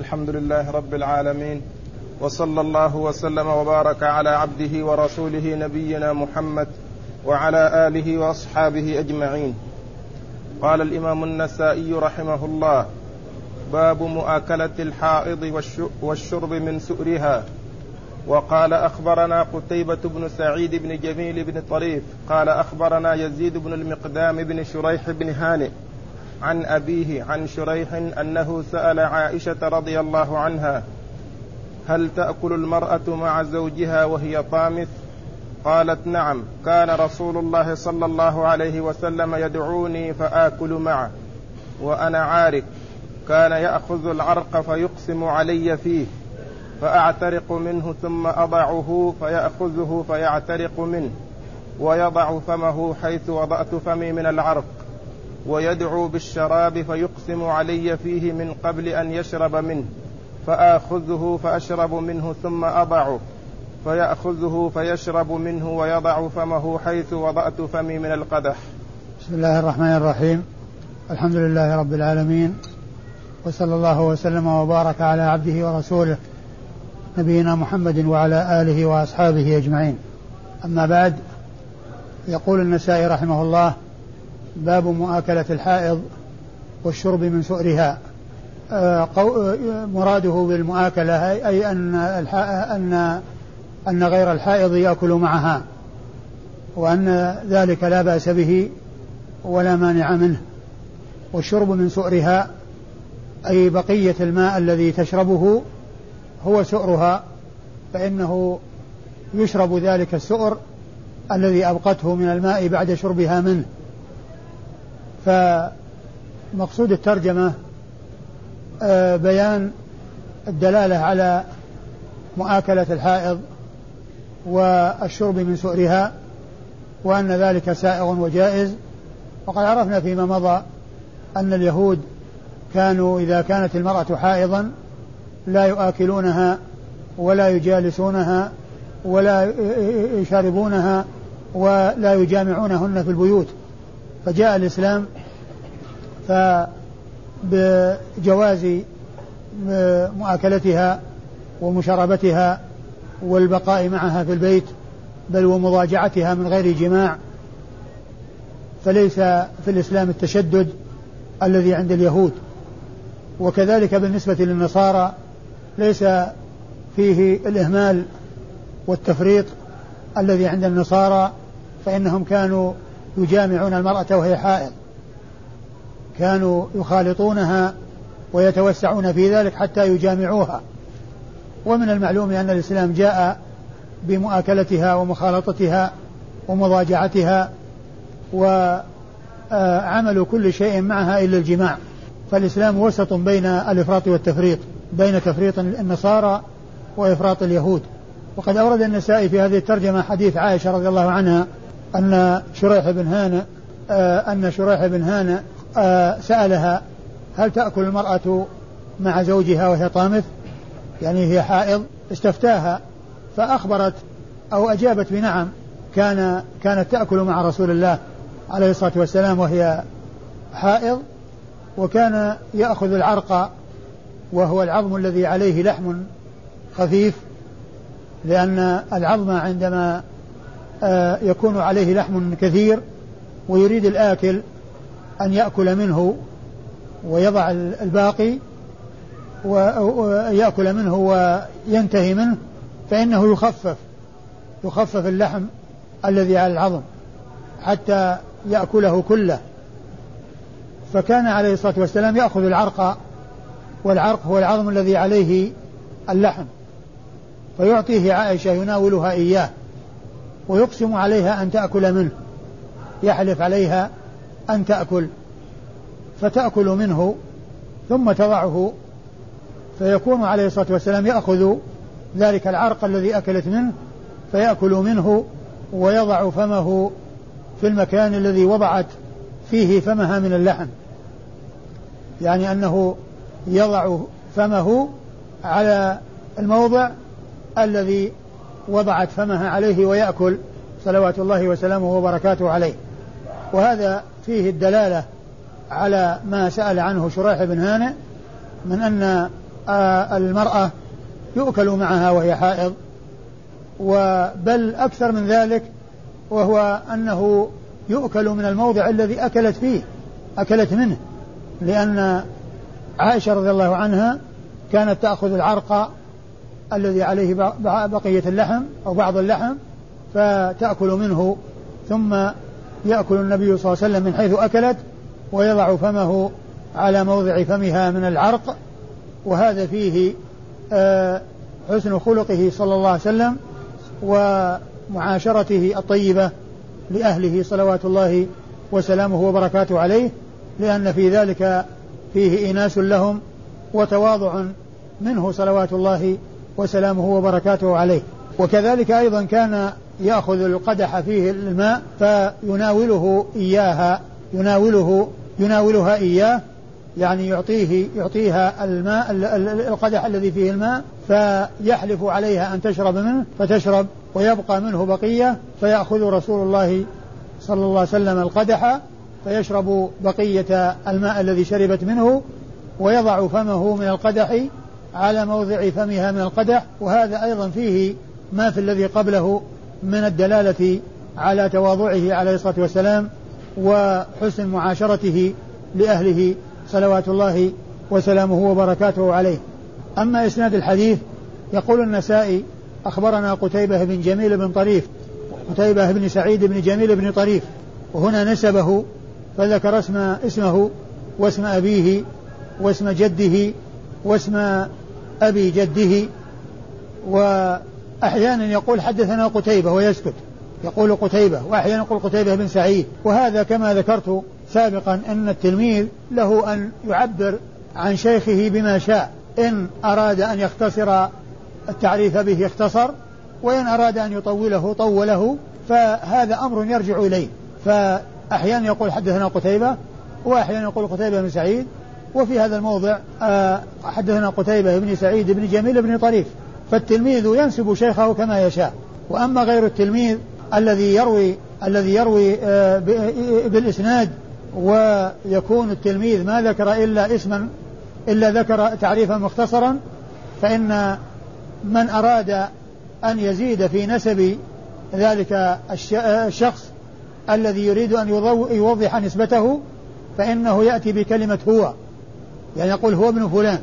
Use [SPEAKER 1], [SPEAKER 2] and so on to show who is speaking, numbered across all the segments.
[SPEAKER 1] الحمد لله رب العالمين وصلى الله وسلم وبارك على عبده ورسوله نبينا محمد وعلى آله وأصحابه أجمعين. قال الإمام النسائي رحمه الله باب مؤاكلة الحائض والشرب من سؤرها. وقال أخبرنا قتيبة بن سعيد بن جميل بن طريف قال أخبرنا يزيد بن المقدام بن شريح بن هانئ عن أبيه عن شريح أنه سأل عائشة رضي الله عنها هل تأكل المرأة مع زوجها وهي طامث؟ قالت نعم كان رسول الله صلى الله عليه وسلم يدعوني فآكل معه وأنا عارك كان يأخذ العرق فيقسم علي فيه فأعترق منه ثم أضعه فيأخذه فيعترق منه ويضع فمه حيث وضعت فمي من العرق. ويدعو بالشراب فيقسم علي فيه من قبل أن يشرب منه فآخذه فأشرب منه ثم أضعه فيأخذه فيشرب منه ويضع فمه حيث وضعت فمي من القدح.
[SPEAKER 2] بسم الله الرحمن الرحيم. الحمد لله رب العالمين وصلى الله وسلم وبارك على عبده ورسوله نبينا محمد وعلى آله وأصحابه أجمعين. أما بعد يقول النسائي رحمه الله باب مؤاكلة الحائض والشرب من سؤرها. آه، آه، مراده بالمؤاكلة أي أن أن أن غير الحائض يأكل معها وأن ذلك لا بأس به ولا مانع منه. والشرب من سؤرها أي بقية الماء الذي تشربه هو سؤرها فإنه يشرب ذلك السؤر الذي أبقته من الماء بعد شربها منه. فمقصود الترجمة آه، بيان الدلالة على مؤاكلة الحائض والشرب من سؤرها وأن ذلك سائغ وجائز. وقد عرفنا فيما مضى أن اليهود كانوا إذا كانت المرأة حائضا لا يؤكلونها ولا يجالسونها ولا يشاربونها ولا يجامعونهن في البيوت. فجاء الإسلام فبجواز مؤاكلتها ومشاربتها والبقاء معها في البيت بل ومضاجعتها من غير جماع. فليس في الإسلام التشدد الذي عند اليهود. وكذلك بالنسبة للنصارى ليس فيه الإهمال والتفريط الذي عند النصارى فإنهم كانوا يجامعون المرأة وهي حائض. كانوا يخالطونها ويتوسعون في ذلك حتى يجامعوها. ومن المعلوم أن الإسلام جاء بمؤاكلتها ومخالطتها ومضاجعتها وعمل كل شيء معها إلا الجماع. فالإسلام وسط بين الإفراط والتفريط بين تفريط النصارى وإفراط اليهود. وقد أورد النسائي في هذه الترجمة حديث عائشة رضي الله عنها أن شريح بن هانئ آه، أن شريح بن هانئ آه، سألها هل تأكل المرأة مع زوجها وهي طامث؟ يعني هي حائض استفتاها فأخبرت أو أجابت بنعم كان كانت تأكل مع رسول الله عليه الصلاة والسلام وهي حائض وكان يأخذ العرق وهو العظم الذي عليه لحم خفيف لأن العظم عندما يكون عليه لحم كثير ويريد الآكل أن يأكل منه ويضع الباقي ويأكل منه وينتهي منه فإنه يخفف يخفف اللحم الذي على العظم حتى يأكله كله. فكان عليه الصلاة والسلام يأخذ العرق والعرق هو العظم الذي عليه اللحم فيعطيه عائشة يناولها إياه. ويقسم عليها أن تأكل منه. يحلف عليها أن تأكل. فتأكل منه ثم تضعه. فيكون عليه الصلاة والسلام يأخذ ذلك العرق الذي أكلت منه فيأكل منه ويضع فمه في المكان الذي وضعت فيه فمها من اللحم. يعني أنه يضع فمه على الموضع الذي وضعت فمها عليه ويأكل صلوات الله وسلامه وبركاته عليه. وهذا فيه الدلالة على ما سأل عنه شريح بن هانئ من أن آه، المرأة يؤكل معها وهي حائض وبل أكثر من ذلك وهو أنه يؤكل من الموضع الذي أكلت فيه أكلت منه لأن عائشة رضي الله عنها كانت تأخذ العرق الذي عليه بقية اللحم أو بعض اللحم فتأكل منه ثم يأكل النبي صلى الله عليه وسلم من حيث أكلت ويضع فمه على موضع فمها من العرق. وهذا فيه آه، حسن خلقه صلى الله عليه وسلم ومعاشرته الطيبة لأهله صلوات الله وسلامه وبركاته عليه لأن في ذلك فيه إيناس لهم وتواضع منه صلوات الله وسلامه وبركاته عليه. وكذلك أيضا كان يأخذ القدح فيه الماء فيناوله إياها يناوله يناولها إياه يعني يعطيه يعطيها الماء القدح الذي فيه الماء فيحلف عليها أن تشرب منه فتشرب ويبقى منه بقية فيأخذ رسول الله صلى الله عليه وسلم القدح فيشرب بقية الماء الذي شربت منه ويضع فمه من القدح على موضع فمها من القدح وهذا أيضا فيه ما في الذي قبله من الدلالة على تواضعه عليه الصلاة والسلام وحسن معاشرته لأهله صلوات الله وسلامه وبركاته عليه. أما إسناد الحديث يقول النسائي أخبرنا قتيبة بن جميل بن طريف قتيبة بن سعيد بن جميل بن طريف وهنا نسبه فذكر اسم اسمه واسم أبيه واسم جده واسم أبي جده وأحيانا يقول حدثنا قتيبة ويسكت. يقول قتيبة وأحيانا يقول قتيبة بن سعيد. وهذا كما ذكرت سابقا أن التلميذ له أن يعبر عن شيخه بما شاء. إن أراد أن يختصر التعريف به اختصر وإن أراد أن يطوله طوله فهذا أمر يرجع إليه. فأحيانا يقول حدثنا قتيبة وأحيانا يقول قتيبة بن سعيد. وفي هذا الموضع آه، حدثنا قتيبة بن سعيد بن جميل بن طريف فالتلميذ ينسب شيخه كما يشاء وأما غير التلميذ الذي يروي الذي يروي آه، بالإسناد ويكون التلميذ ما ذكر إلا اسما إلا ذكر تعريفا مختصرا فإن من أراد أن يزيد في نسب ذلك الشخص الذي يريد أن يوضح نسبته فإنه يأتي بكلمة هو. يعني يقول هو ابن فلان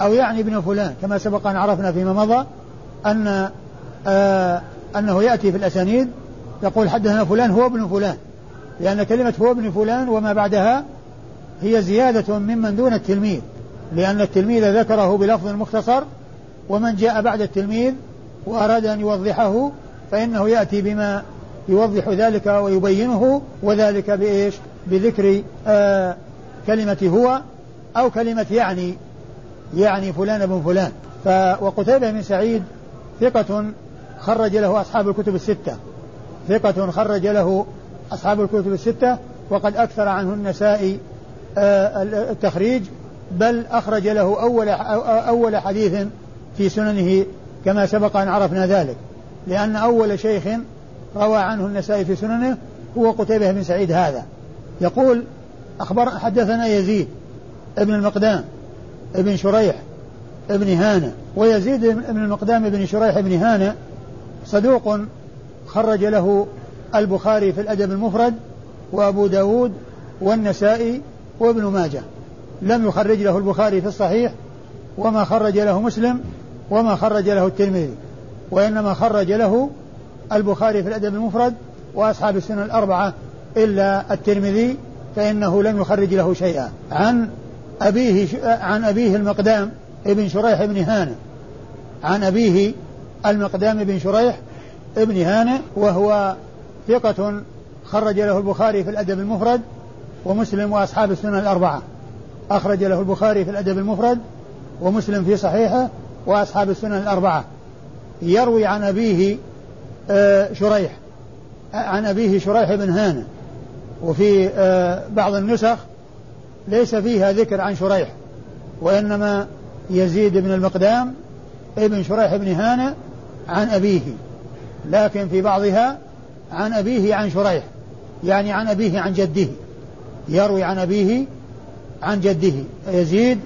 [SPEAKER 2] أو يعني ابن فلان كما سبق أن عرفنا فيما مضى أن آه أنه يأتي في الأسانيد يقول حدثنا فلان هو ابن فلان لأن كلمة هو ابن فلان وما بعدها هي زيادة ممن دون التلميذ لأن التلميذ ذكره بلفظ مختصر ومن جاء بعد التلميذ وأراد أن يوضحه فإنه يأتي بما يوضح ذلك ويبينه وذلك بإيش؟ بذكر آه كلمة هو أو كلمة يعني يعني فلان بن فلان. ف وقتيبة بن سعيد ثقة خرج له أصحاب الكتب الستة. ثقة خرج له أصحاب الكتب الستة وقد أكثر عنه النسائي آه، التخريج بل أخرج له أول أول حديث في سننه كما سبق أن عرفنا ذلك. لأن أول شيخ روى عنه النسائي في سننه هو قتيبة بن سعيد هذا. يقول أخبر حدثنا يزيد ابن المقدام ابن شريح ابن هانة ويزيد ابن المقدام ابن شريح ابن هانة صدوق خرج له البخاري في الأدب المفرد وأبو داود والنسائي وابن ماجه. لم يخرج له البخاري في الصحيح وما خرج له مسلم وما خرج له الترمذي وإنما خرج له البخاري في الأدب المفرد وأصحاب السنن الأربعة إلا الترمذي فإنه لم يخرج له شيئا. عن أبيه عن أبيه المقدام ابن شريح بن هانة عن أبيه المقدام بن شريح ابن هانة وهو ثقة خرج له البخاري في الأدب المفرد ومسلم وأصحاب السنن الأربعة. أخرج له البخاري في الأدب المفرد ومسلم في صحيحه وأصحاب السنن الأربعة. يروي عن أبيه آه، شريح عن أبيه شريح بن هانة وفي آه، بعض النسخ ليس فيها ذكر عن شريح وإنما يزيد بن المقدام ابن شريح بن هانة عن أبيه لكن في بعضها عن أبيه عن شريح يعني عن أبيه عن جده يروي عن أبيه عن جده يزيد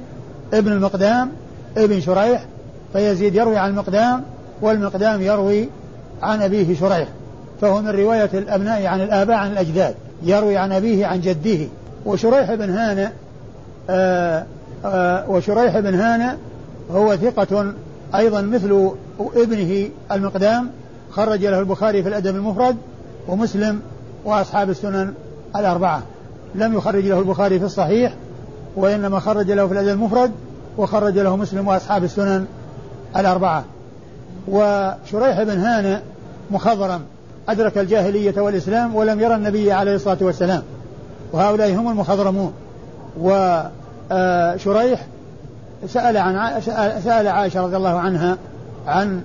[SPEAKER 2] ابن المقدام ابن شريح فيزيد يروي عن المقدام والمقدام يروي عن أبيه شريح فهو من رواية الأبناء عن الآباء عن الأجداد يروي عن أبيه عن جده. وشريح بن هانئ آه، آه، وشريح بن هانئ هو ثقة أيضا مثل ابنه المقدام خرج له البخاري في الأدب المفرد ومسلم وأصحاب السنن الأربعة. لم يخرج له البخاري في الصحيح وإنما خرج له في الأدب المفرد وخرج له مسلم وأصحاب السنن الأربعة. وشريح بن هانئ مخضرم أدرك الجاهلية والإسلام ولم يرى النبي عليه الصلاة والسلام. وهؤلاء هم المخضرمون. وشريح سأل عن سأل عائشة رضي الله عنها عن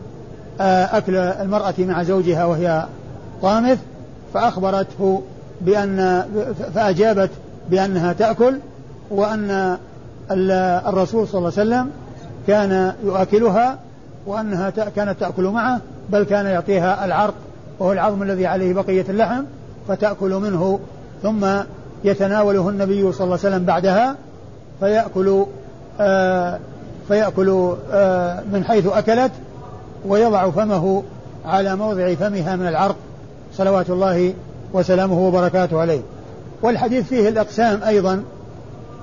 [SPEAKER 2] أكل المرأة مع زوجها وهي طامث فأخبرته بأن فأجابت بأنها تأكل وأن الرسول صلى الله عليه وسلم كان يؤكلها وأنها كانت تأكل معه بل كان يعطيها العرق وهو العظم الذي عليه بقية اللحم فتأكل منه ثم يتناوله النبي صلى الله عليه وسلم بعدها فيأكل آه فيأكل آه من حيث أكلت ويضع فمه على موضع فمها من العرق صلوات الله وسلامه وبركاته عليه. والحديث فيه الأقسام أيضا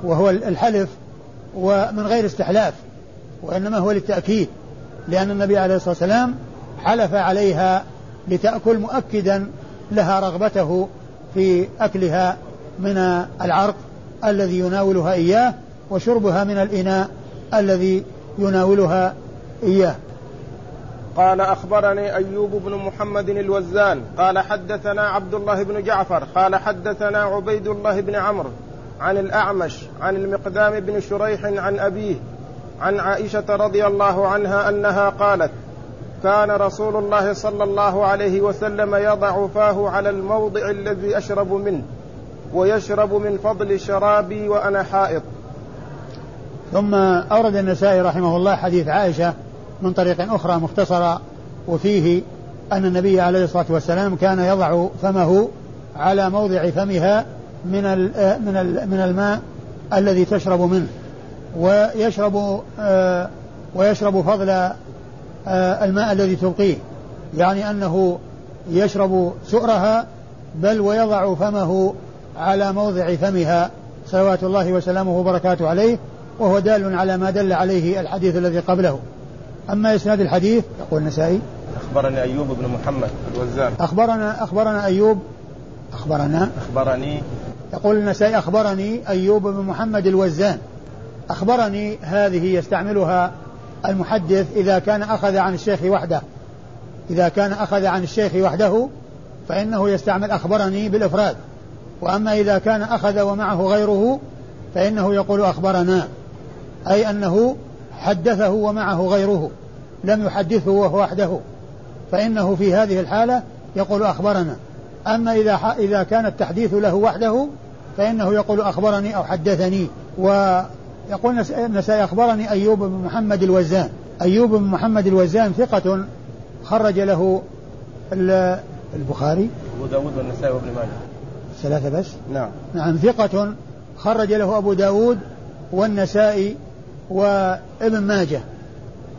[SPEAKER 2] وهو الحلف ومن غير استحلاف وإنما هو للتأكيد لأن النبي عليه الصلاة والسلام حلف عليها لتأكل مؤكدا لها رغبته في أكلها من العرق الذي يناولها إياه وشربها من الإناء الذي يناولها إياه.
[SPEAKER 1] قال أخبرني أيوب بن محمد الوزان قال حدثنا عبد الله بن جعفر قال حدثنا عبيد الله بن عمرو عن الأعمش عن المقدام بن شريح عن أبيه عن عائشة رضي الله عنها أنها قالت كان رسول الله صلى الله عليه وسلم يضع فاه على الموضع الذي أشرب منه. ويشرب من فضل شرابي وأنا حائط.
[SPEAKER 2] ثم أورد النسائي رحمه الله حديث عائشة من طريق أخرى مختصرة وفيه أن النبي عليه الصلاة والسلام كان يضع فمه على موضع فمها من من من الماء الذي تشرب منه ويشرب آه، ويشرب فضل آه، الماء الذي تبقيه يعني أنه يشرب سؤرها بل ويضع فمه على موضع فمها صلوات الله وسلامه وبركاته عليه وهو دال على ما دل عليه الحديث الذي قبله. أما إسناد الحديث يقول النسائي
[SPEAKER 1] أخبرني أيوب بن محمد الوزان
[SPEAKER 2] أخبرنا أخبرنا أيوب أخبرنا.
[SPEAKER 1] أخبرني.
[SPEAKER 2] يقول النسائي أخبرني أيوب بن محمد الوزان. أخبرني هذه يستعملها المحدث إذا كان أخذ عن الشيخ وحده. إذا كان أخذ عن الشيخ وحده فإنه يستعمل أخبرني بالإفراد. وأما إذا كان أخذ ومعه غيره فإنه يقول أخبرنا أي أنه حدثه ومعه غيره لم يحدثه وهو وحده فإنه في هذه الحالة يقول أخبرنا. أما إذا إذا كان التحديث له وحده فإنه يقول أخبرني أو حدثني. ويقول النسائي أخبرني أيوب بن محمد الوزان. أيوب بن محمد الوزان ثقة خرج له البخاري.
[SPEAKER 1] أبو داود والنسائي وابن ماجه.
[SPEAKER 2] ثلاثة بس؟
[SPEAKER 1] نعم.
[SPEAKER 2] نعم ثقة خرج له أبو داود والنسائي وابن ماجه.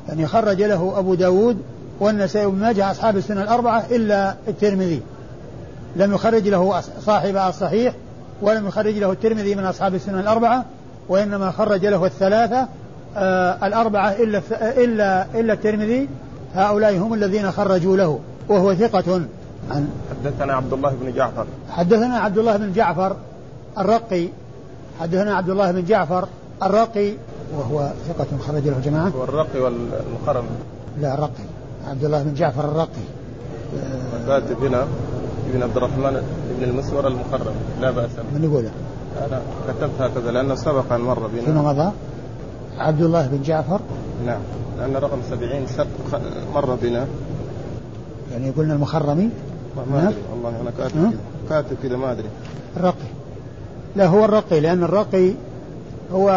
[SPEAKER 2] يعني خرج له أبو داود والنسائي وابن ماجه أصحاب السنة الأربعة إلا الترمذي. لم يخرج له صاحب الصحيح ولم يخرج له الترمذي من أصحاب السنة الأربعة وإنما خرج له الثلاثة آه الأربعة إلا إلا إلا الترمذي. هؤلاء هم الذين خرجوا له وهو ثقة.
[SPEAKER 1] عن حدثنا عبد الله بن جعفر.
[SPEAKER 2] حدثنا عبد الله بن جعفر الرقي. حدثنا عبد الله بن جعفر الرقي وهو ثقة خرج له جماعة.
[SPEAKER 1] هو الرقي والمخرم
[SPEAKER 2] لا الرقي. عبد الله بن جعفر الرقي.
[SPEAKER 1] كاتب هنا ابن عبد الرحمن بن المسور المخرم لا بأس
[SPEAKER 2] من يقوله؟
[SPEAKER 1] أنا كتبت هكذا لأنه سبق أن مر بنا.
[SPEAKER 2] فيما مضى؟ عبد الله بن جعفر.
[SPEAKER 1] نعم لأن رقم سبعين سبق مر بنا.
[SPEAKER 2] يعني قلنا المخرمي.
[SPEAKER 1] ما أدري. والله أنا كاتب كذا. كاتب كذا ما أدري.
[SPEAKER 2] الرقي. لا هو الرقي لأن الرقي هو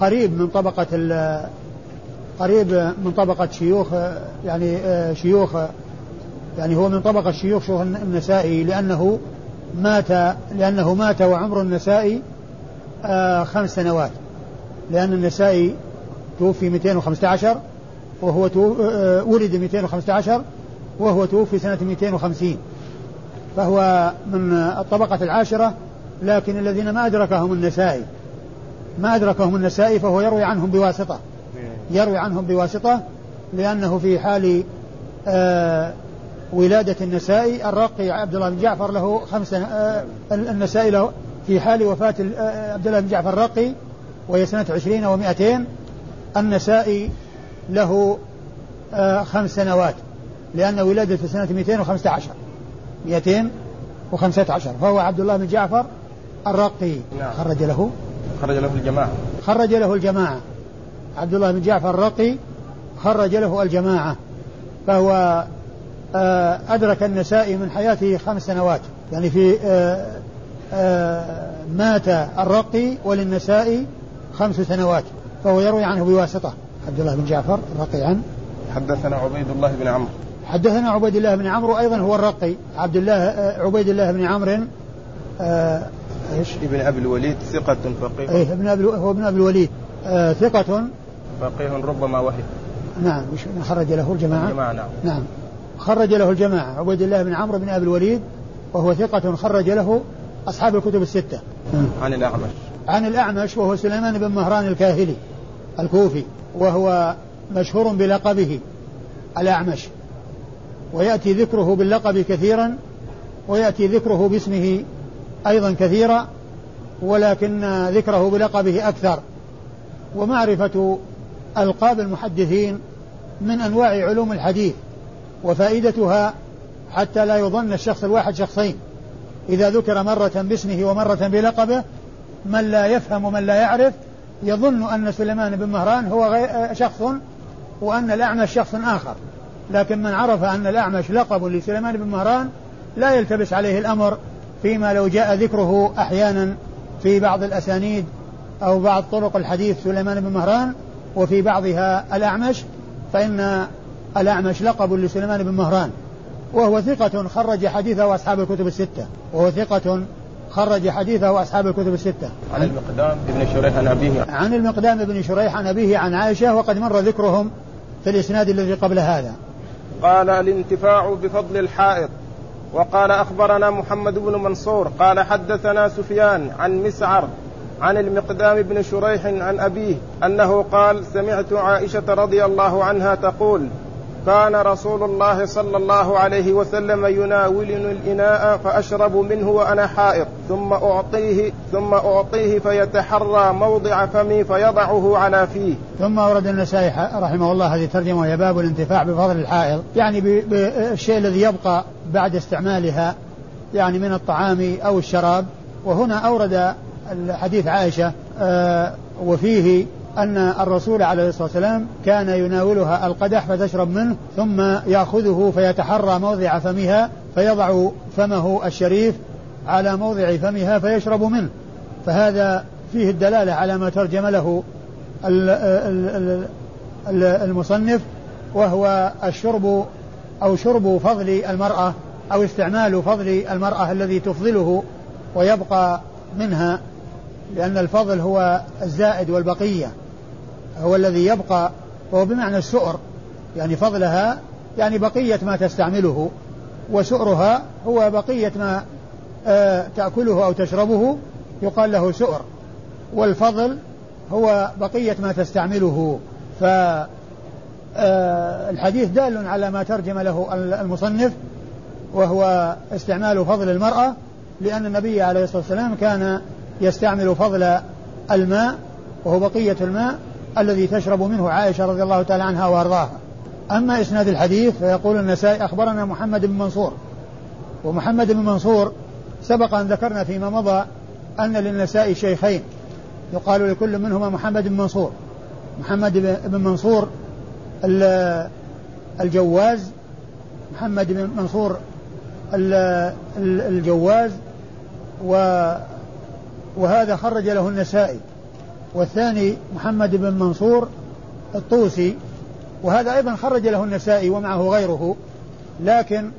[SPEAKER 2] قريب من طبقة قريب من طبقة شيوخ يعني شيوخ يعني هو من طبقة شيوخ شيوخ النسائي لأنه مات لأنه مات وعمر النسائي آه، خمس سنوات. لأن النسائي توفي 215 وهو آه، ولد 215 وهو توفي سنة 250 فهو من الطبقة العاشرة لكن الذين ما أدركهم النسائي. ما أدركهم النسائي فهو يروي عنهم بواسطة. يروي عنهم بواسطة لأنه في حال آه ولادة النسائي الرقي عبد الله بن جعفر له خمسة آه النسائي له في حال وفاة آه، عبد الله بن جعفر الرقي وهي سنة عشرين ومائتين النسائي له خمس سنوات. لأن ولادته سنة 215 215 فهو عبد الله بن جعفر الرقي. نعم. خرج له.
[SPEAKER 1] خرج له الجماعة.
[SPEAKER 2] خرج له الجماعة. عبد الله بن جعفر الرقي خرج له الجماعة. فهو آه، أدرك النسائي من حياته خمس سنوات. يعني في آه، آه، مات الرقي وللنسائي خمس سنوات. فهو يروي عنه بواسطة. عبد الله بن جعفر الرقي عن
[SPEAKER 1] حدثنا عبيد الله بن عمرو.
[SPEAKER 2] حدثنا عبيد الله بن عمرو أيضا هو الرقي. عبد الله عبيد الله بن عمرو
[SPEAKER 1] آه إيش؟ ابن أبي الوليد ثقة فقيه.
[SPEAKER 2] إيه ابن أبي هو ابن أبي الوليد. آه ثقة؟
[SPEAKER 1] فقيه ربما وهم.
[SPEAKER 2] نعم مش خرج له الجماعة؟
[SPEAKER 1] الجماعة نعم.
[SPEAKER 2] نعم. خرج له الجماعة. عبيد الله بن عمرو بن أبي الوليد وهو ثقة خرج له أصحاب الكتب الستة.
[SPEAKER 1] عن الأعمش.
[SPEAKER 2] عن الأعمش وهو سليمان بن مهران الكاهلي الكوفي وهو مشهور بلقبه الأعمش. ويأتي ذكره باللقب كثيرا ويأتي ذكره باسمه أيضا كثيرا ولكن ذكره بلقبه أكثر. ومعرفة ألقاب المحدثين من أنواع علوم الحديث وفائدتها حتى لا يظن الشخص الواحد شخصين. إذا ذكر مرة باسمه ومرة بلقبه من لا يفهم ومن لا يعرف يظن أن سليمان بن مهران هو شخص وأن الأعمش شخص آخر. لكن من عرف أن الأعمش لقب لسليمان بن مهران لا يلتبس عليه الأمر فيما لو جاء ذكره أحيانا في بعض الأسانيد أو بعض طرق الحديث سليمان بن مهران وفي بعضها الأعمش فإن الأعمش لقب لسليمان بن مهران. وهو ثقة خرج حديثه أصحاب الكتب الستة. وهو ثقة خرج حديثه أصحاب الكتب الستة.
[SPEAKER 1] عن المقدام بن شريح عن أبيه.
[SPEAKER 2] عن المقدام بن شريح عن أبيه عن عائشة وقد مر ذكرهم في الإسناد الذي قبل هذا.
[SPEAKER 1] قال الانتفاع بفضل الحائط. وقال أخبرنا محمد بن منصور قال حدثنا سفيان عن مسعر عن المقدام بن شريح عن أبيه أنه قال سمعت عائشة رضي الله عنها تقول كان رسول الله صلى الله عليه وسلم يناولني الإناء فأشرب منه وأنا حائط ثم أعطيه ثم أعطيه فيتحرى موضع فمي فيضعه على فيه.
[SPEAKER 2] ثم أورد النسائي رحمه الله هذه الترجمة وهي باب الانتفاع بفضل الحائض، يعني بالشيء الذي يبقى بعد استعمالها يعني من الطعام أو الشراب، وهنا أورد حديث عائشة آه، وفيه أن الرسول عليه الصلاة والسلام كان يناولها القدح فتشرب منه ثم يأخذه فيتحرى موضع فمها فيضع فمه الشريف على موضع فمها فيشرب منه. فهذا فيه الدلالة على ما ترجم له المصنف وهو الشرب أو شرب فضل المرأة أو استعمال فضل المرأة الذي تفضله ويبقى منها لأن الفضل هو الزائد والبقية. هو الذي يبقى وهو بمعنى السؤر يعني فضلها يعني بقية ما تستعمله وسؤرها هو بقية ما آه تأكله أو تشربه يقال له سؤر والفضل هو بقية ما تستعمله. ف آه، دال على ما ترجم له المصنف وهو استعمال فضل المرأة لأن النبي عليه الصلاة والسلام كان يستعمل فضل الماء وهو بقية الماء الذي تشرب منه عائشة رضي الله تعالى عنها وأرضاها. أما إسناد الحديث فيقول النسائي أخبرنا محمد بن منصور. ومحمد بن منصور سبق أن ذكرنا فيما مضى أن للنسائي شيخين. يقال لكل منهما محمد بن منصور. محمد بن منصور الجواز محمد بن منصور الجواز و وهذا خرج له النسائي. والثاني محمد بن منصور الطوسي وهذا أيضا خرج له النسائي ومعه غيره لكن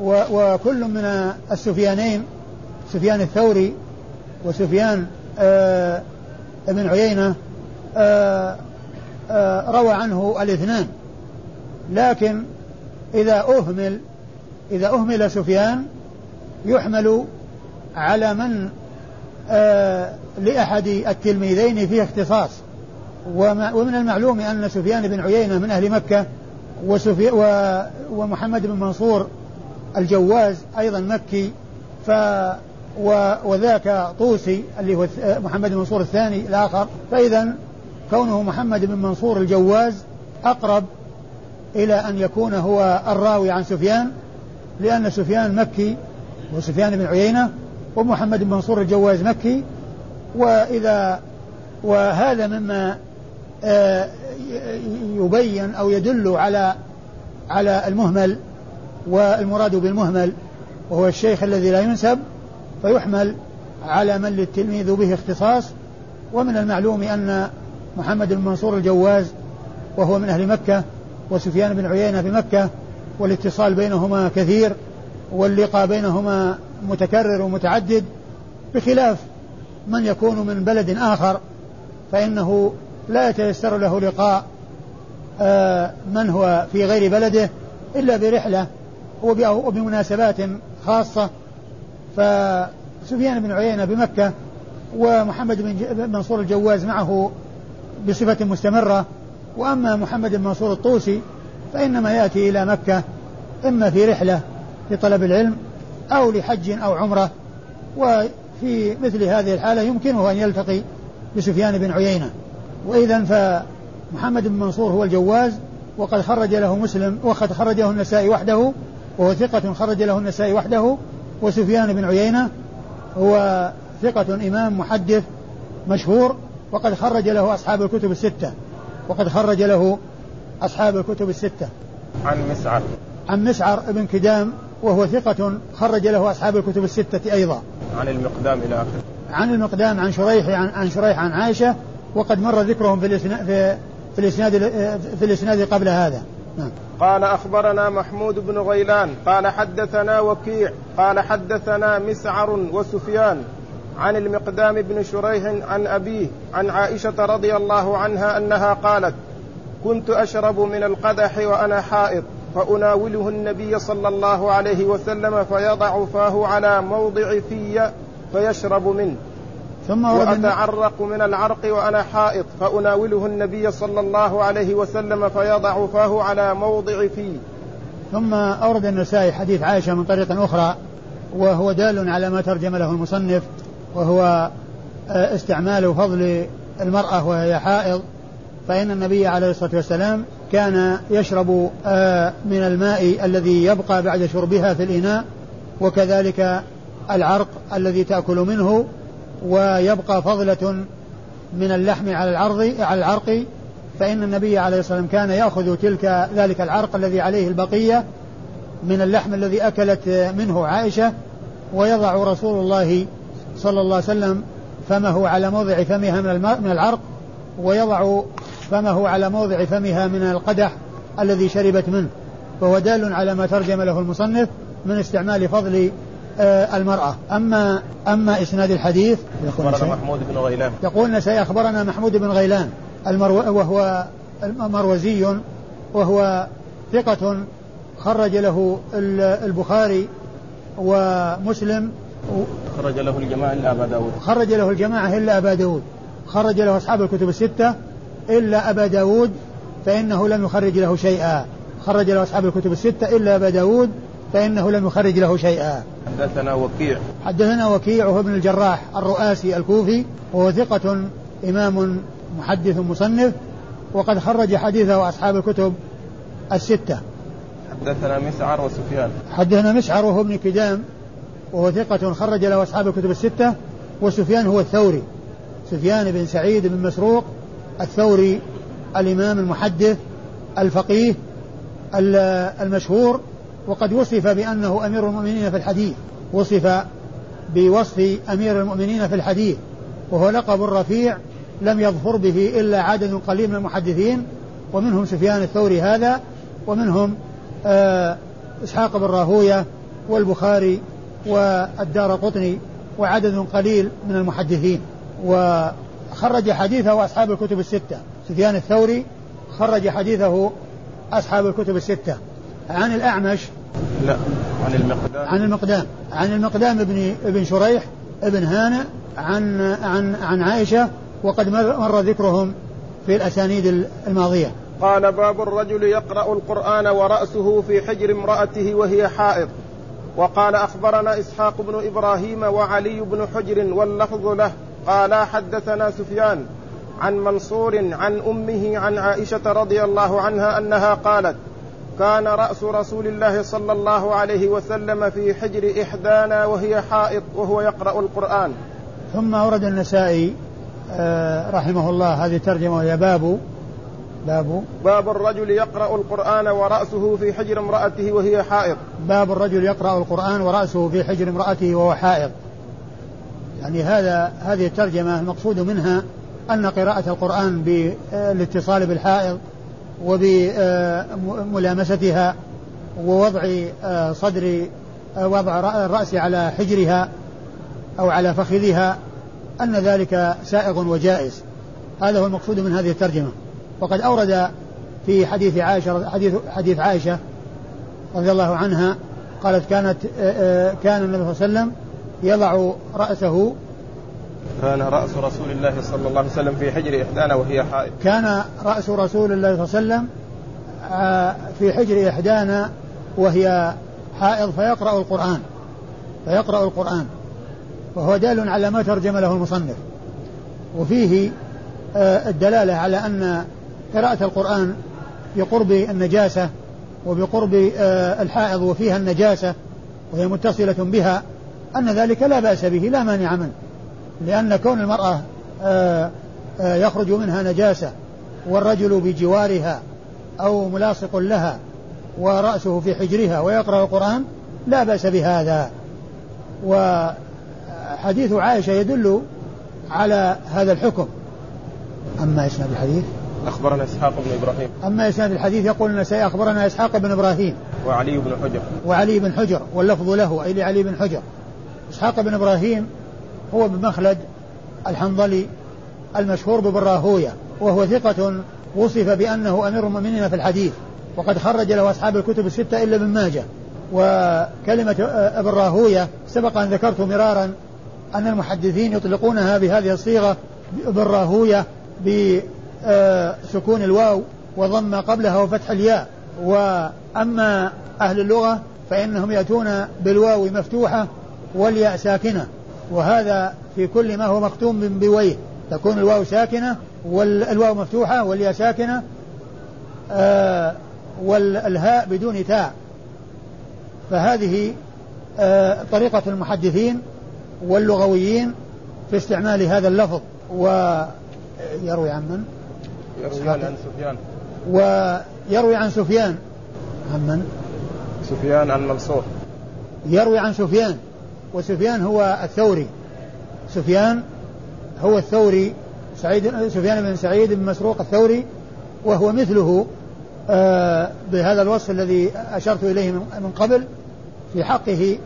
[SPEAKER 2] وكل من السفيانين سفيان الثوري وسفيان آه ابن عيينة آه آه، روى عنه الاثنان. لكن إذا أهمل إذا أهمل سفيان يحمل على من لأحد التلميذين فيه اختصاص. ومن المعلوم أن سفيان بن عيينة من أهل مكة وسفي ومحمد بن منصور الجواز أيضا مكي ف وذاك طوسي اللي هو محمد بن منصور الثاني الآخر. فإذا كونه محمد بن منصور الجواز أقرب إلى أن يكون هو الراوي عن سفيان لأن سفيان مكي وسفيان بن عيينة ومحمد بن منصور الجواز مكي وإذا وهذا مما آه، يبين أو يدل على على المهمل والمراد بالمهمل وهو الشيخ الذي لا ينسب فيحمل على من للتلميذ به اختصاص ومن المعلوم أن محمد بن منصور الجواز وهو من أهل مكة وسفيان بن عيينة بمكة والاتصال بينهما كثير واللقاء بينهما متكرر ومتعدد بخلاف من يكون من بلد آخر فإنه لا يتيسر له لقاء آه، من هو في غير بلده إلا برحلة وبمناسبات خاصة. فسفيان بن عيينة بمكة ومحمد بن منصور الجواز معه بصفة مستمرة وأما محمد بن منصور الطوسي فإنما يأتي إلى مكة إما في رحلة لطلب العلم أو لحج أو عمرة وفي مثل هذه الحالة يمكنه أن يلتقي بسفيان بن عيينة. وإذا فمحمد بن منصور هو الجواز وقد خرج له مسلم وقد خرجه النسائي وحده وهو ثقة خرج له النسائي وحده وسفيان بن عيينة هو ثقة إمام محدث مشهور وقد خرج له أصحاب الكتب الستة. وقد خرج له أصحاب الكتب الستة.
[SPEAKER 1] عن مسعر.
[SPEAKER 2] عن مسعر بن كدام وهو ثقة خرج له أصحاب الكتب الستة أيضا.
[SPEAKER 1] عن المقدام إلى آخره.
[SPEAKER 2] عن المقدام عن شريح عن, عن شريح عن عائشة وقد مر ذكرهم في الإسناد في, في الإسناد في الإسناد قبل هذا.
[SPEAKER 1] نعم. قال أخبرنا محمود بن غيلان قال حدثنا وكيع قال حدثنا مسعر وسفيان عن المقدام بن شريح عن أبيه عن عائشة رضي الله عنها أنها قالت كنت أشرب من القدح وأنا حائض فأناوله النبي صلى الله عليه وسلم فيضع فاه على موضع في فيشرب منه. ثم وأتعرق من العرق وأنا حائط. فأناوله النبي صلى الله عليه وسلم فيضع فاه على موضع فيه
[SPEAKER 2] ثم أورد النسائي حديث عائشة من طريق أخرى وهو دال على ما ترجم له المصنف وهو آه، استعمال فضل المرأة وهي حائض فإن النبي عليه الصلاة والسلام كان يشرب من الماء الذي يبقى بعد شربها في الإناء وكذلك العرق الذي تأكل منه ويبقى فضلة من اللحم على العرض على العرق. فإن النبي عليه الصلاة والسلام كان يأخذ تلك ذلك العرق الذي عليه البقية من اللحم الذي أكلت منه عائشة ويضع رسول الله صلى الله عليه وسلم فمه على موضع فمها من العرق ويضع فمه على موضع فمها من القدح الذي شربت منه فهو دال على ما ترجم له المصنف من استعمال فضل آه، المرأة. أما أما إسناد الحديث
[SPEAKER 1] أخبرنا محمود بن غيلان.
[SPEAKER 2] يقول سيخبرنا محمود بن غيلان المرو وهو مروزي وهو ثقة خرج له البخاري ومسلم.
[SPEAKER 1] خرج له الجماعة إلا أبا داود.
[SPEAKER 2] خرج له الجماعة إلا أبا داود. خرج له أصحاب الكتب الستة. إلا أبا داود فإنه لم يخرج له شيئا. خرج له أصحاب الكتب الستة إلا أبا داود فإنه لم يخرج له شيئا.
[SPEAKER 1] حدثنا وكيع.
[SPEAKER 2] حدثنا وكيع وهو ابن الجراح الرؤاسي الكوفي وهو ثقة إمام محدث مصنف وقد خرج حديثه أصحاب الكتب الستة.
[SPEAKER 1] حدثنا مسعر وسفيان.
[SPEAKER 2] حدثنا مسعر وهو ابن كدام وهو ثقة خرج له أصحاب الكتب الستة وسفيان هو الثوري. سفيان بن سعيد بن مسروق الثوري الإمام المحدث الفقيه المشهور وقد وصف بأنه أمير المؤمنين في الحديث. وصف بوصف أمير المؤمنين في الحديث وهو لقب رفيع لم يظفر به إلا عدد قليل من المحدثين ومنهم سفيان الثوري هذا ومنهم آه إسحاق بن راهوية والبخاري والدار قطني وعدد قليل من المحدثين. وخرج حديثه أصحاب الكتب الستة. سفيان الثوري خرج حديثه أصحاب الكتب الستة. عن الأعمش؟
[SPEAKER 1] لا. عن المقدام.
[SPEAKER 2] عن المقدام. عن المقدام ابن ابن شريح ابن هانئ عن عن عن عائشة وقد مر ذكرهم في الأسانيد الماضية.
[SPEAKER 1] قال باب الرجل يقرأ القرآن ورأسه في حجر امرأته وهي حائض. وقال أخبرنا إسحاق بن إبراهيم وعلي بن حجر واللفظ له. قال حدثنا سفيان عن منصور عن أمه عن عائشة رضي الله عنها أنها قالت كان رأس رسول الله صلى الله عليه وسلم في حجر إحدانا وهي حائض وهو يقرأ القرآن.
[SPEAKER 2] ثم أورد النسائي آه، رحمه الله هذه الترجمة وهي باب باب.
[SPEAKER 1] باب الرجل يقرأ القرآن ورأسه في حجر امرأته وهي حائض
[SPEAKER 2] باب الرجل يقرأ القرآن ورأسه في حجر امرأته وهو حائض يعني هذا هذه الترجمة المقصود منها أن قراءة القرآن بالاتصال بالحائض وبملامستها ووضع آه، صدر آه، وضع الرأس على حجرها أو على فخذها أن ذلك سائغ وجائز. هذا هو المقصود من هذه الترجمة. وقد أورد في حديث عائشة حديث حديث عائشة رضي الله عنها قالت كانت آه، كان النبي صلى الله عليه وسلم يضع رأسه.
[SPEAKER 1] كان رأس رسول الله صلى الله عليه وسلم في حجر إحدانا وهي حائض.
[SPEAKER 2] كان رأس رسول الله صلى الله عليه وسلم آه، في حجر إحدانا وهي حائض فيقرأ القرآن. فيقرأ القرآن. وهو دال على ما ترجم له المصنف. وفيه آه، الدلالة على أن قراءة القرآن بقرب النجاسة وبقرب آه، الحائض وفيها النجاسة وهي متصلة بها. أن ذلك لا بأس به لا مانع منه لأن كون المرأة آه، آه، يخرج منها نجاسة والرجل بجوارها أو ملاصق لها ورأسه في حجرها ويقرأ القرآن لا بأس بهذا. وحديث عائشة يدل على هذا الحكم. أما إسناد الحديث؟
[SPEAKER 1] أخبرنا إسحاق بن إبراهيم.
[SPEAKER 2] أما إسناد الحديث يقول النسائي أخبرنا إسحاق بن إبراهيم.
[SPEAKER 1] وعلي بن حجر.
[SPEAKER 2] وعلي بن حجر واللفظ له أي لعلي بن حجر. إسحاق بن إبراهيم هو بن مخلد الحنظلي المشهور ببراهوية وهو ثقة وصف بأنه أمير المؤمنين في الحديث وقد خرج له أصحاب الكتب الستة إلا ابن ماجه. وكلمة ابن راهوية سبق أن ذكرت مرارا أن المحدثين يطلقونها بهذه الصيغة ابن راهوية بسكون الواو وضم قبلها وفتح الياء. وأما أهل اللغة فإنهم يأتون بالواو مفتوحة والياء ساكنة وهذا في كل ما هو مختوم من بويه. تكون الواو ساكنة والواو مفتوحة والياء ساكنة آه والهاء بدون تاء. فهذه آه طريقة المحدثين واللغويين في استعمال هذا اللفظ. ويروي عن من؟
[SPEAKER 1] يروي عن سفيان.
[SPEAKER 2] ويروي عن سفيان. عن من؟
[SPEAKER 1] سفيان عن منصور.
[SPEAKER 2] يروي عن سفيان. وسفيان هو الثوري. سفيان هو الثوري سعيد سفيان بن سعيد بن مسروق الثوري وهو مثله آه بهذا الوصف الذي أشرت إليه من قبل في حقه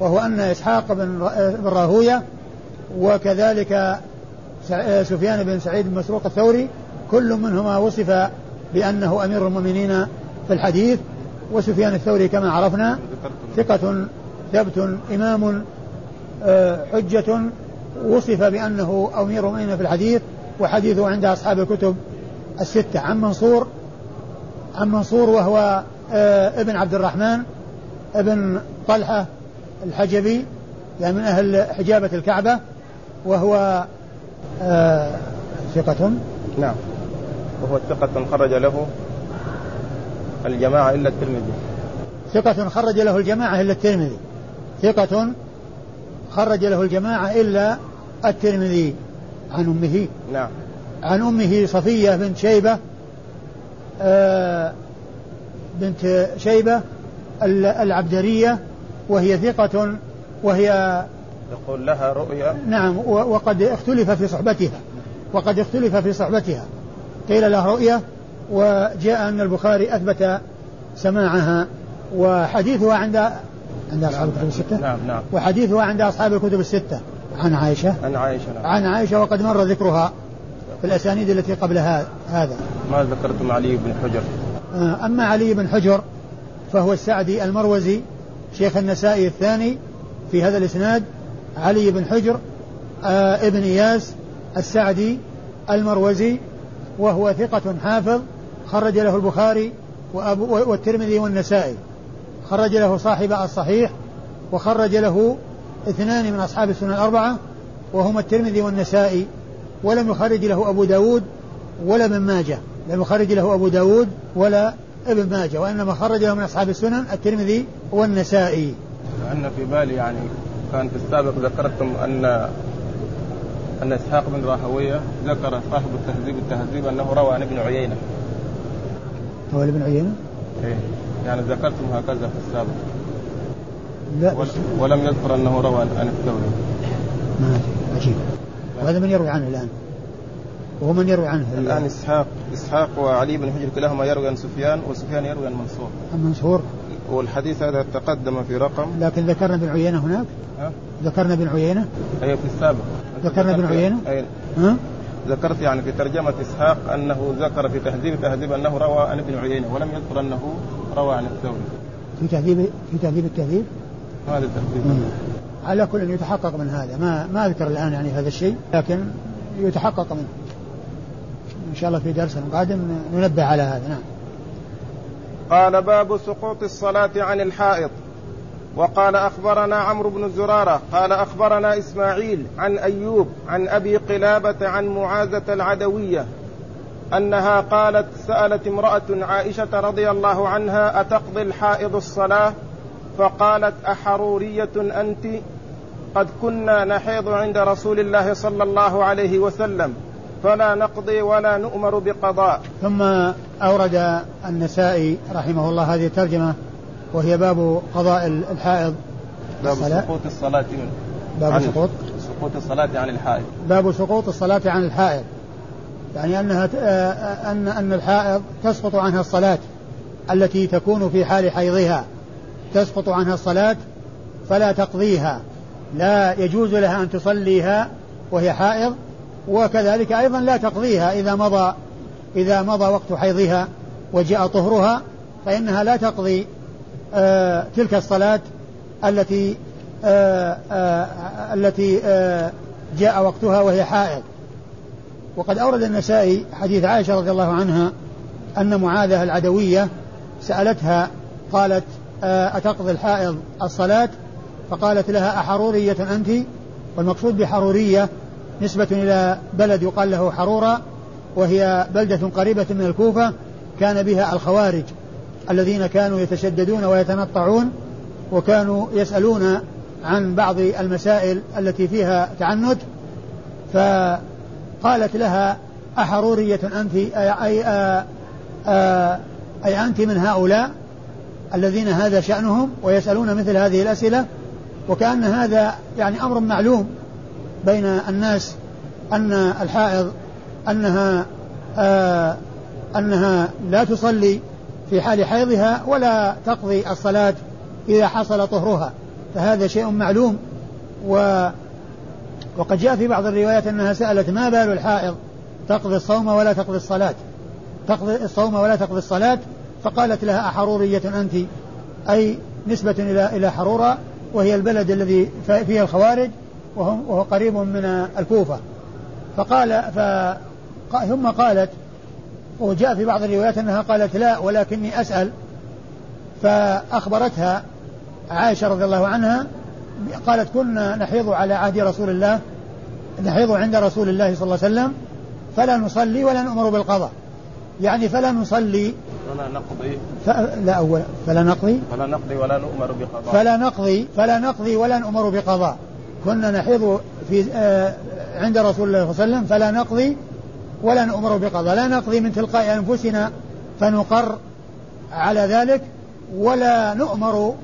[SPEAKER 2] وهو أن إسحاق بن راهوية وكذلك آه، سفيان بن سعيد بن مسروق الثوري كل منهما وصف بأنه أمير المؤمنين في الحديث وسفيان الثوري كما عرفنا ثقة ثبت إمام آه، حجة وصف بأنه أمير مؤمنين في الحديث وحديثه عند أصحاب الكتب الستة عن منصور عن منصور وهو آه، ابن عبد الرحمن ابن طلحة الحجبي يعني من أهل حجابة الكعبة وهو آه، ثقة.
[SPEAKER 1] نعم. وهو ثقة خرج له الجماعة إلا الترمذي.
[SPEAKER 2] ثقة خرج له الجماعة إلا الترمذي. ثقة خرج له الجماعة إلا الترمذي عن أمه.
[SPEAKER 1] نعم.
[SPEAKER 2] عن أمه صفية بنت شيبة آه بنت شيبة العبدرية وهي ثقة وهي
[SPEAKER 1] يقول لها رؤيا.
[SPEAKER 2] نعم وقد اختلف في صحبتها وقد اختلف في صحبتها. قيل لها رؤيا وجاء أن البخاري أثبت سماعها وحديثها عند عند أصحاب الكتب الستة؟
[SPEAKER 1] نعم نعم.
[SPEAKER 2] وحديثها عند أصحاب الكتب الستة. عن عائشة.
[SPEAKER 1] عن عائشة نعم.
[SPEAKER 2] عن عائشة وقد مر ذكرها في الأسانيد التي قبل هذا.
[SPEAKER 1] ما ذكرتم علي بن حجر؟
[SPEAKER 2] آه، أما علي بن حجر فهو السعدي المروزي شيخ النسائي الثاني في هذا الإسناد علي بن حجر آه ابن إياس السعدي المروزي وهو ثقة حافظ خرج له البخاري والترمذي والنسائي. خرج له صاحب الصحيح وخرج له اثنان من أصحاب السنن الأربعة وهما الترمذي والنسائي ولم يخرج له أبو داود ولا ابن ماجه. لم يخرج له أبو داود ولا ابن ماجه وإنما خرج له من أصحاب السنن الترمذي والنسائي.
[SPEAKER 1] أن في بالي يعني كان في السابق ذكرتم أن أن إسحاق بن راهوية ذكر صاحب التهذيب التهذيب أنه روى عن ابن عيينة.
[SPEAKER 2] روى ابن عيينة؟
[SPEAKER 1] إيه. يعني ذكرتم هكذا في السابق.
[SPEAKER 2] لا
[SPEAKER 1] ولم يذكر أنه روى عن الثوري.
[SPEAKER 2] ما عجيب. وهذا من يروي عنه الآن. وهو من يروي عنه
[SPEAKER 1] الآن إسحاق إسحاق وعلي بن حجر كلاهما يروي عن سفيان وسفيان يروي عن منصور.
[SPEAKER 2] عن منصور.
[SPEAKER 1] والحديث هذا تقدم في رقم.
[SPEAKER 2] لكن ذكرنا ابن عيينة هناك؟ ها؟ ذكرنا ابن عيينة؟
[SPEAKER 1] أي في السابق.
[SPEAKER 2] ذكرنا ابن عيينة؟
[SPEAKER 1] أي ها؟ ذكرت يعني في ترجمة إسحاق أنه ذكر في تهذيب تهذيب أنه روى عن ابن عيينة ولم يذكر أنه روى عن الثوري.
[SPEAKER 2] في تهذيب في تهذيب التهذيب؟
[SPEAKER 1] هذا التهذيب.
[SPEAKER 2] على كل يتحقق من هذا. ما ما أذكر الآن يعني هذا الشيء لكن يتحقق منه. إن شاء الله في درس قادم ننبه على هذا. نعم.
[SPEAKER 1] قال باب سقوط الصلاة عن الحائط. وقال أخبرنا عمرو بن زرارة قال أخبرنا إسماعيل عن أيوب عن أبي قلابة عن معاذة العدوية أنها قالت سألت امرأة عائشة رضي الله عنها أتقضي الحائض الصلاة؟ فقالت أحرورية أنت؟ قد كنا نحيض عند رسول الله صلى الله عليه وسلم فلا نقضي ولا نؤمر بقضاء.
[SPEAKER 2] ثم أورد النسائي رحمه الله هذه الترجمة. وهي باب قضاء الحائض.
[SPEAKER 1] باب سقوط الصلاة.
[SPEAKER 2] باب سقوط.
[SPEAKER 1] سقوط الصلاة عن الحائض.
[SPEAKER 2] باب سقوط الصلاة عن الحائض. يعني أنها أن أن الحائض تسقط عنها الصلاة التي تكون في حال حيضها. تسقط عنها الصلاة فلا تقضيها. لا يجوز لها أن تصليها وهي حائض وكذلك أيضا لا تقضيها إذا مضى إذا مضى وقت حيضها وجاء طهرها فإنها لا تقضي آه تلك الصلاة التي آه آه التي آه جاء وقتها وهي حائض. وقد أورد النسائي حديث عائشة رضي الله عنها أن معاذة العدوية سألتها قالت آه أتقضي الحائض الصلاة؟ فقالت لها أحرورية أنت؟ والمقصود بحرورية نسبة إلى بلد يقال له حرورة وهي بلدة قريبة من الكوفة كان بها الخوارج. الذين كانوا يتشددون ويتنطعون وكانوا يسألون عن بعض المسائل التي فيها تعنت فقالت لها أحرورية أنت؟ أي, أي, أي, أنت من هؤلاء الذين هذا شأنهم ويسألون مثل هذه الأسئلة؟ وكأن هذا يعني أمر معلوم بين الناس أن الحائض أنها أنها لا تصلي في حال حيضها ولا تقضي الصلاة إذا حصل طهرها فهذا شيء معلوم. و وقد جاء في بعض الروايات أنها سألت ما بال الحائض؟ تقضي الصوم ولا تقضي الصلاة؟ تقضي الصوم ولا تقضي الصلاة؟ فقالت لها أحرورية أنت؟ أي نسبة إلى إلى حرورة وهي البلد الذي فيه الخوارج وهو قريب من الكوفة. فقال ف ثم قالت وجاء في بعض الروايات أنها قالت لا ولكني أسأل فأخبرتها عائشة رضي الله عنها قالت كنا نحيض على عهد رسول الله نحيض عند رسول الله صلى الله عليه وسلم فلا نصلي ولا نؤمر بالقضاء. يعني فلا نصلي.
[SPEAKER 1] فلا نقضي.
[SPEAKER 2] ف... لا أول فلا نقضي.
[SPEAKER 1] فلا نقضي ولا نؤمر بقضاء
[SPEAKER 2] فلا نقضي فلا نقضي ولا نؤمر بقضاء كنا نحيض في آه عند رسول الله صلى الله عليه وسلم فلا نقضي ولا نؤمر بقضاء لا نقضي من تلقاء أنفسنا فنقر على ذلك ولا نؤمر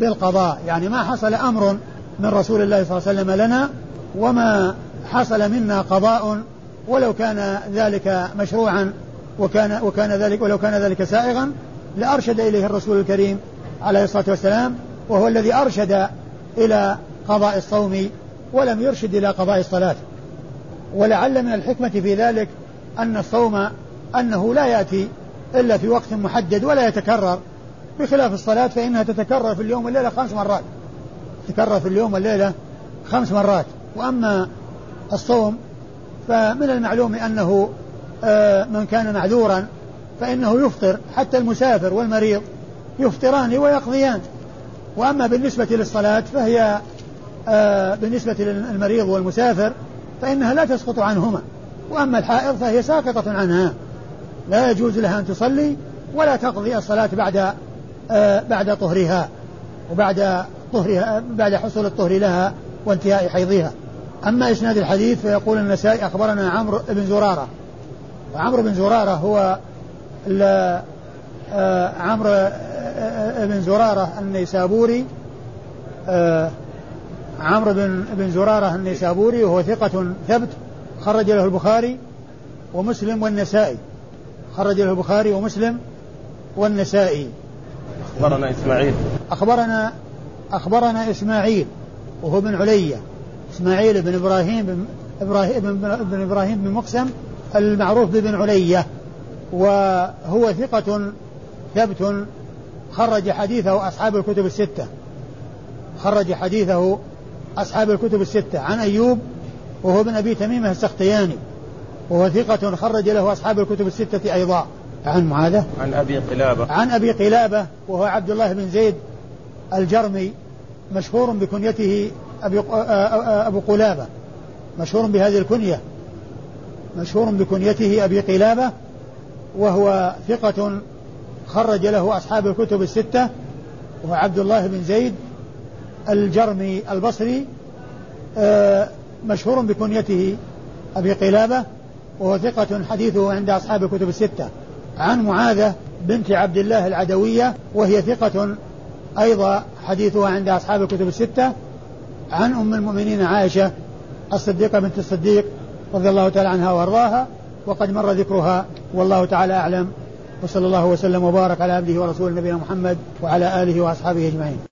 [SPEAKER 2] بالقضاء. يعني ما حصل أمر من رسول الله صلى الله عليه وسلم لنا وما حصل منا قضاء ولو كان ذلك مشروعا وكان وكان ذلك ولو كان ذلك سائغا لأرشد إليه الرسول الكريم عليه الصلاة والسلام وهو الذي أرشد إلى قضاء الصوم ولم يرشد إلى قضاء الصلاة. ولعل من الحكمة في ذلك أن الصوم أنه لا يأتي إلا في وقت محدد ولا يتكرر. بخلاف الصلاة فإنها تتكرر في اليوم والليلة خمس مرات. تتكرر في اليوم والليلة خمس مرات. وأما الصوم فمن المعلوم أنه آه، من كان معذورا فإنه يفطر. حتى المسافر والمريض يفطران ويقضيان. وأما بالنسبة للصلاة فهي آه، بالنسبة للمريض والمسافر فإنها لا تسقط عنهما. وأما الحائض فهي ساقطة عنها. لا يجوز لها أن تصلي ولا تقضي الصلاة بعد آه، بعد طهرها وبعد طهرها بعد حصول الطهر لها وانتهاء حيضها. أما إسناد الحديث فيقول النسائي أخبرنا عمرو بن زرارة. وعمرو بن زرارة هو آه، عمرو آه، بن زرارة النيسابوري. عمرو بن بن زرارة النيسابوري وهو ثقة ثبت. خرج له البخاري ومسلم والنسائي. خرج له البخاري ومسلم والنسائي.
[SPEAKER 1] أخبرنا إسماعيل.
[SPEAKER 2] أخبرنا أخبرنا إسماعيل وهو بن علية إسماعيل بن إبراهيم بن إبراهيم بن, إبراهيم بن مقسم المعروف بابن علية وهو ثقة ثبت خرج حديثه أصحاب الكتب الستة. خرج حديثه أصحاب الكتب الستة. عن أيوب وهو ابن أبي تميمة السختياني وهو ثقة خرج له أصحاب الكتب الستة أيضا. عن معاذة
[SPEAKER 1] عن أبي قلابة.
[SPEAKER 2] عن أبي قلابة وهو عبد الله بن زيد الجرمي مشهور بكنيته أبي أبو قلابة مشهور بهذه الكنية مشهور بكنيته أبي قلابة وهو ثقة خرج له أصحاب الكتب الستة وهو عبد الله بن زيد الجرمي البصري مشهور بكنيته أبي قلابة وهو ثقة حديثه عند أصحاب الكتب الستة. عن معاذة بنت عبد الله العدوية وهي ثقة أيضا حديثها عند أصحاب الكتب الستة. عن أم المؤمنين عائشة الصديقة بنت الصديق رضي الله تعالى عنها وأرضاها وقد مر ذكرها والله تعالى أعلم. وصلى الله وسلم وبارك على عبده ورسوله نبينا محمد وعلى آله وأصحابه أجمعين.